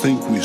think we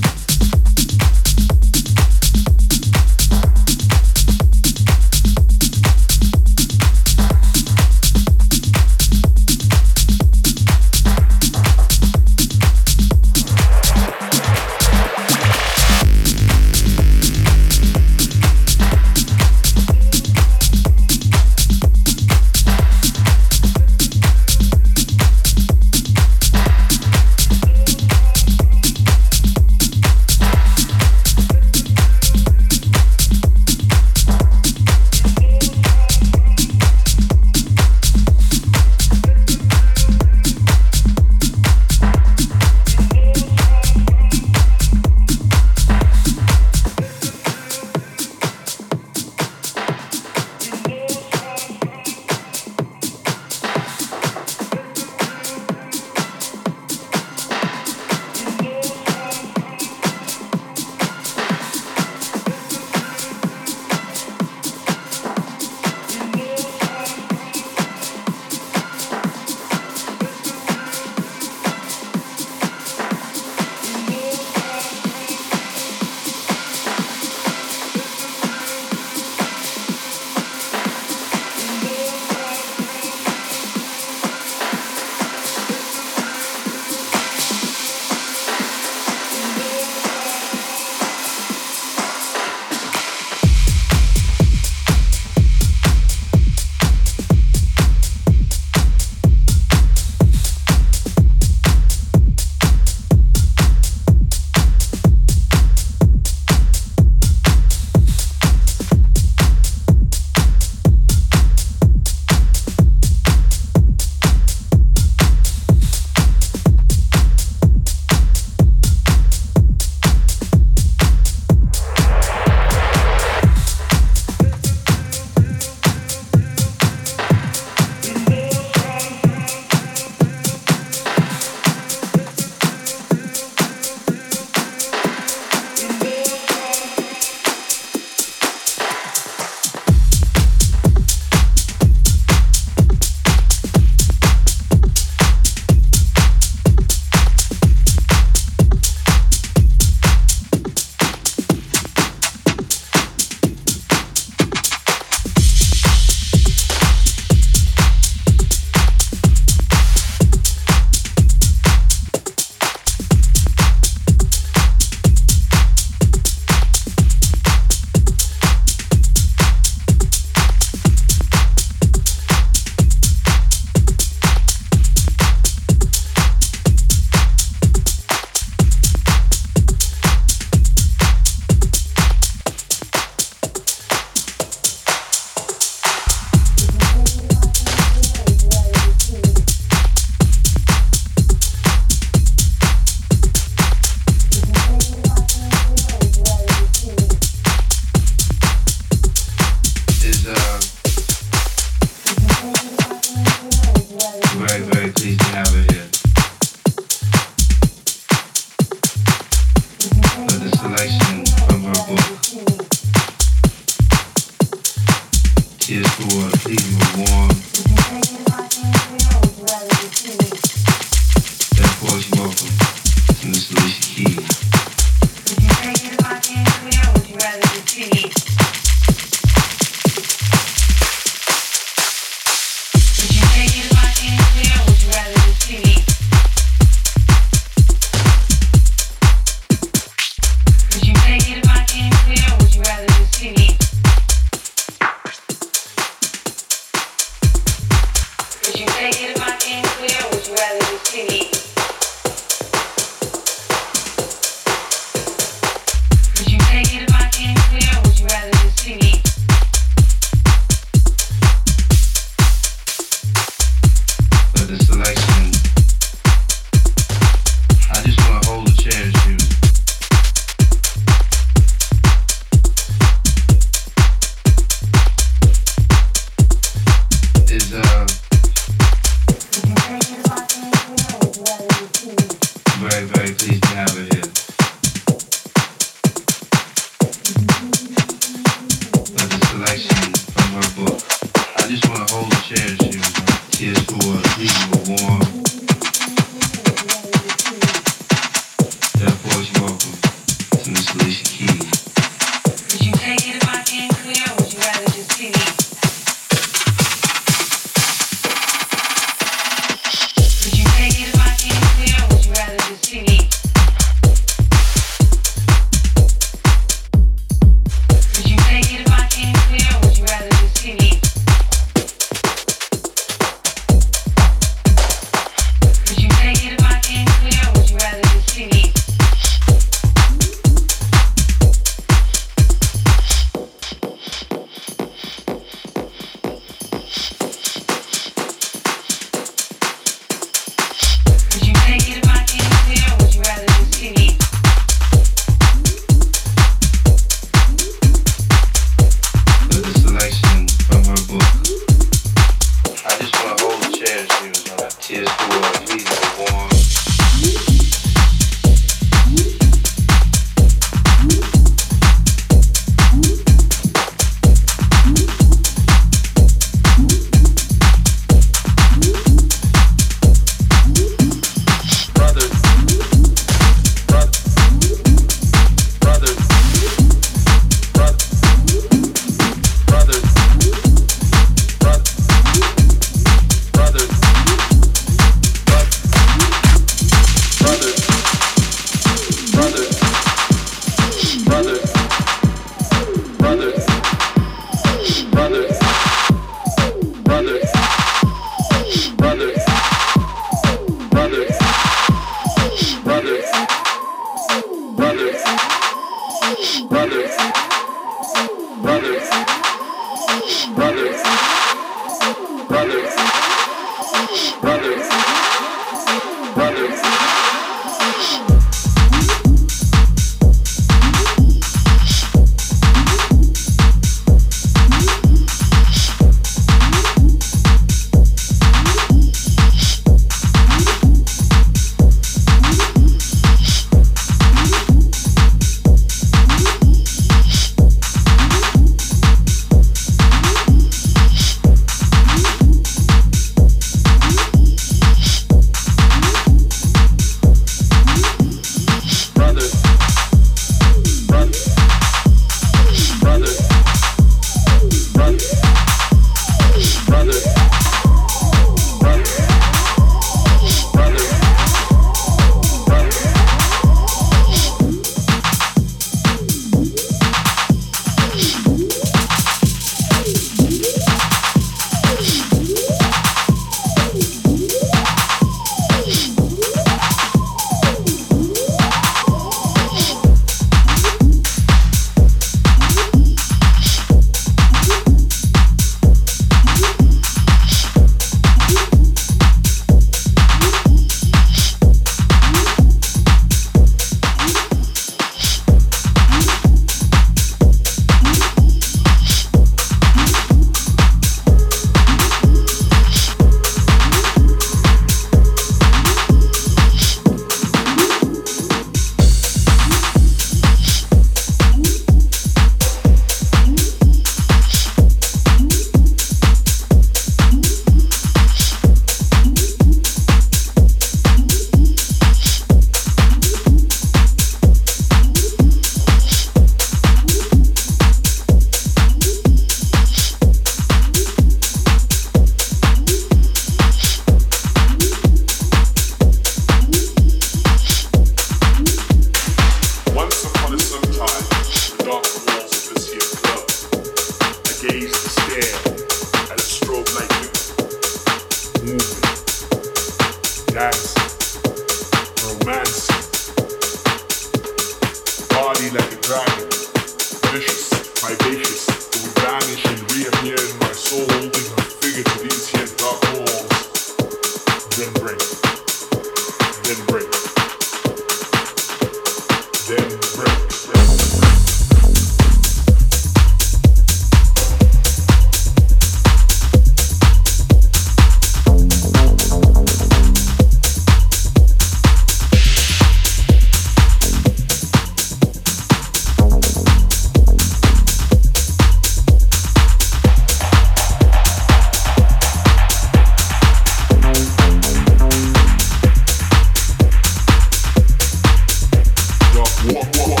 What, what, what?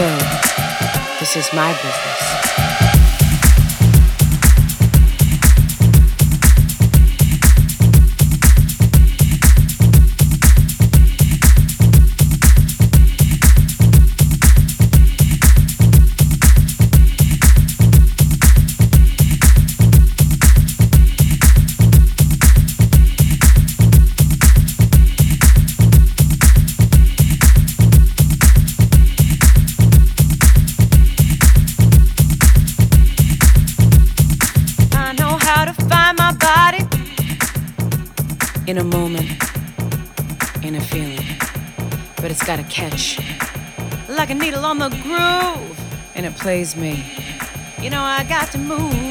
This is my business. Catch, like a needle on the groove, and it plays me. You know, I got to move,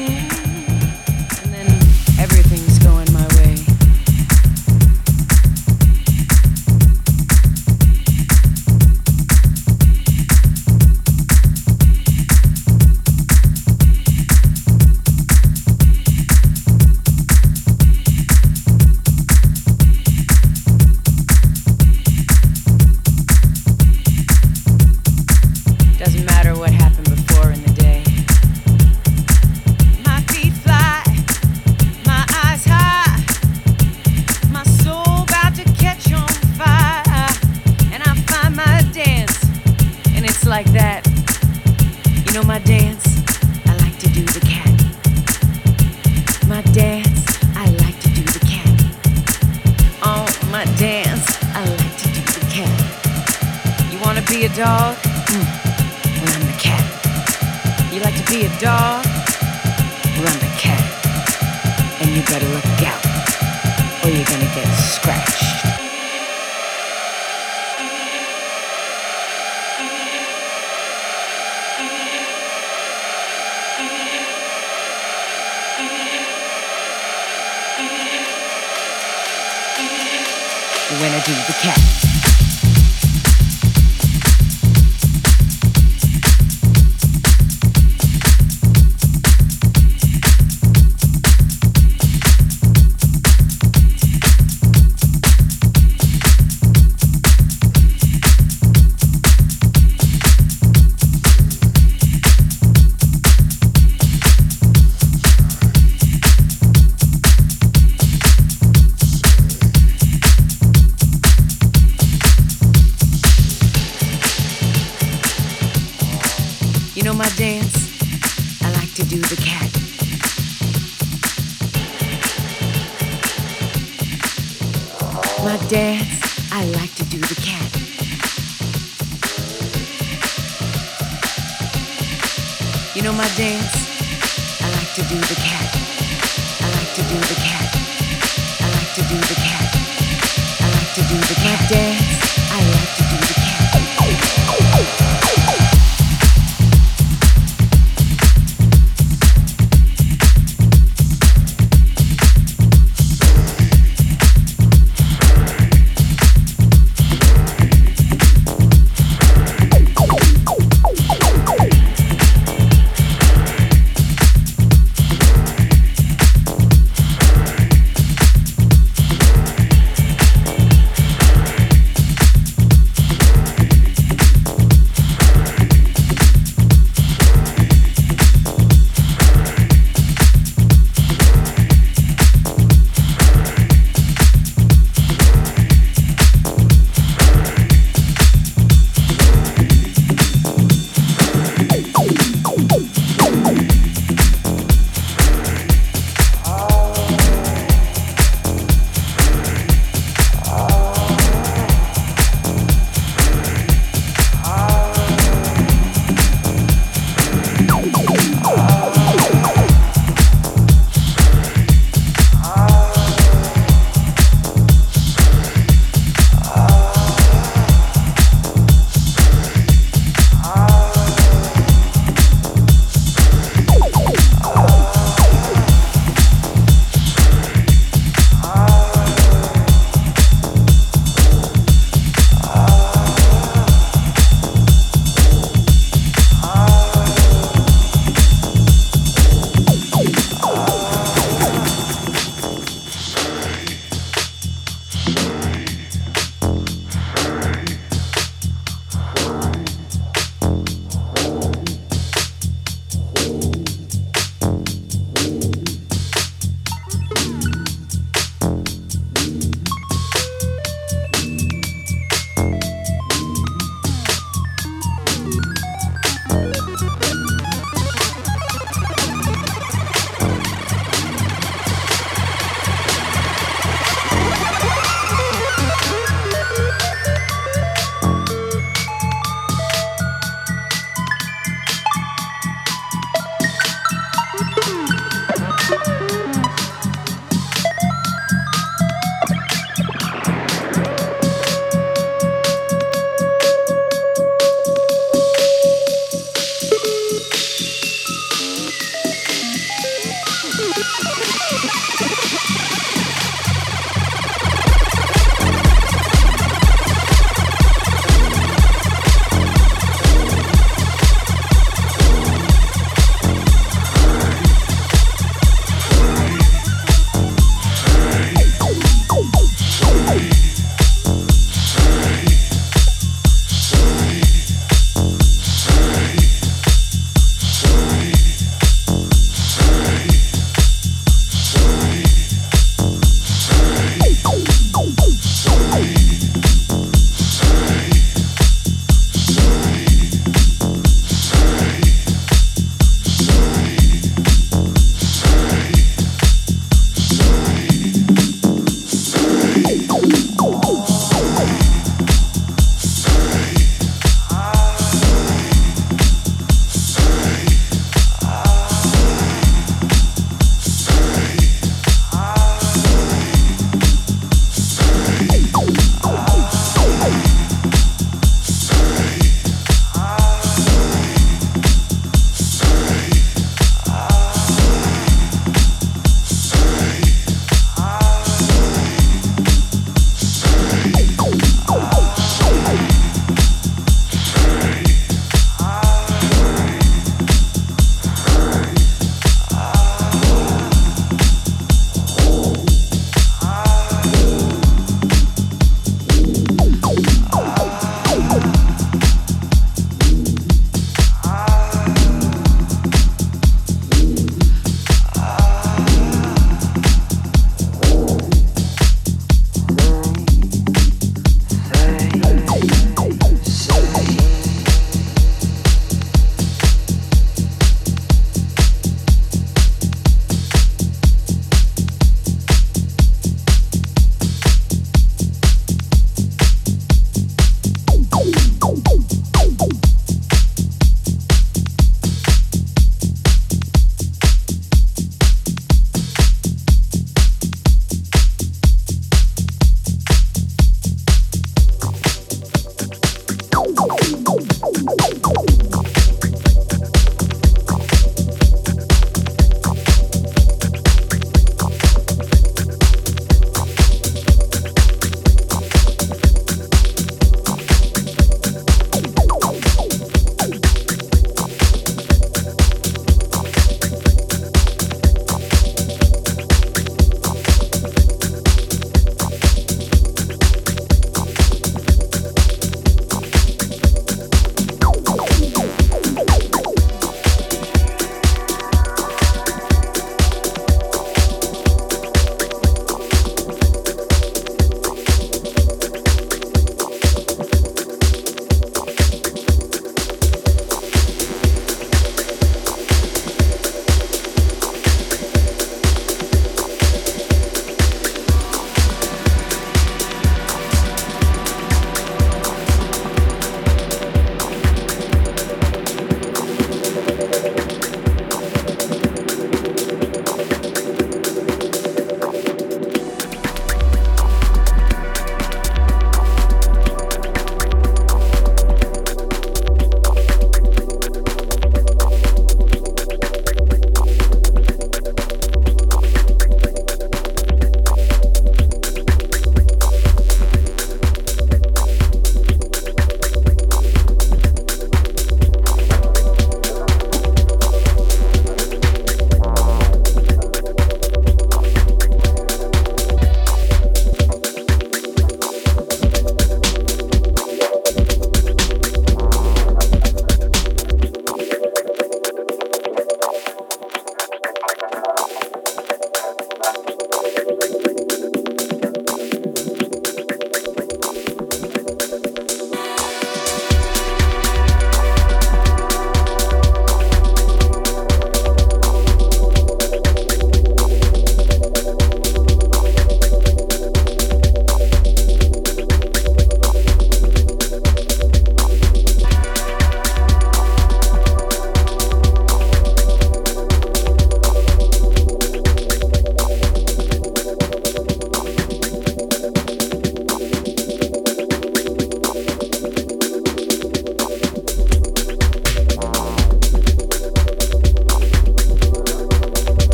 do the cat. My dance, I like to do the cat. You know my dance? I like to do the cat. I like to do the cat. I like to do the cat. I like to do the cat dance.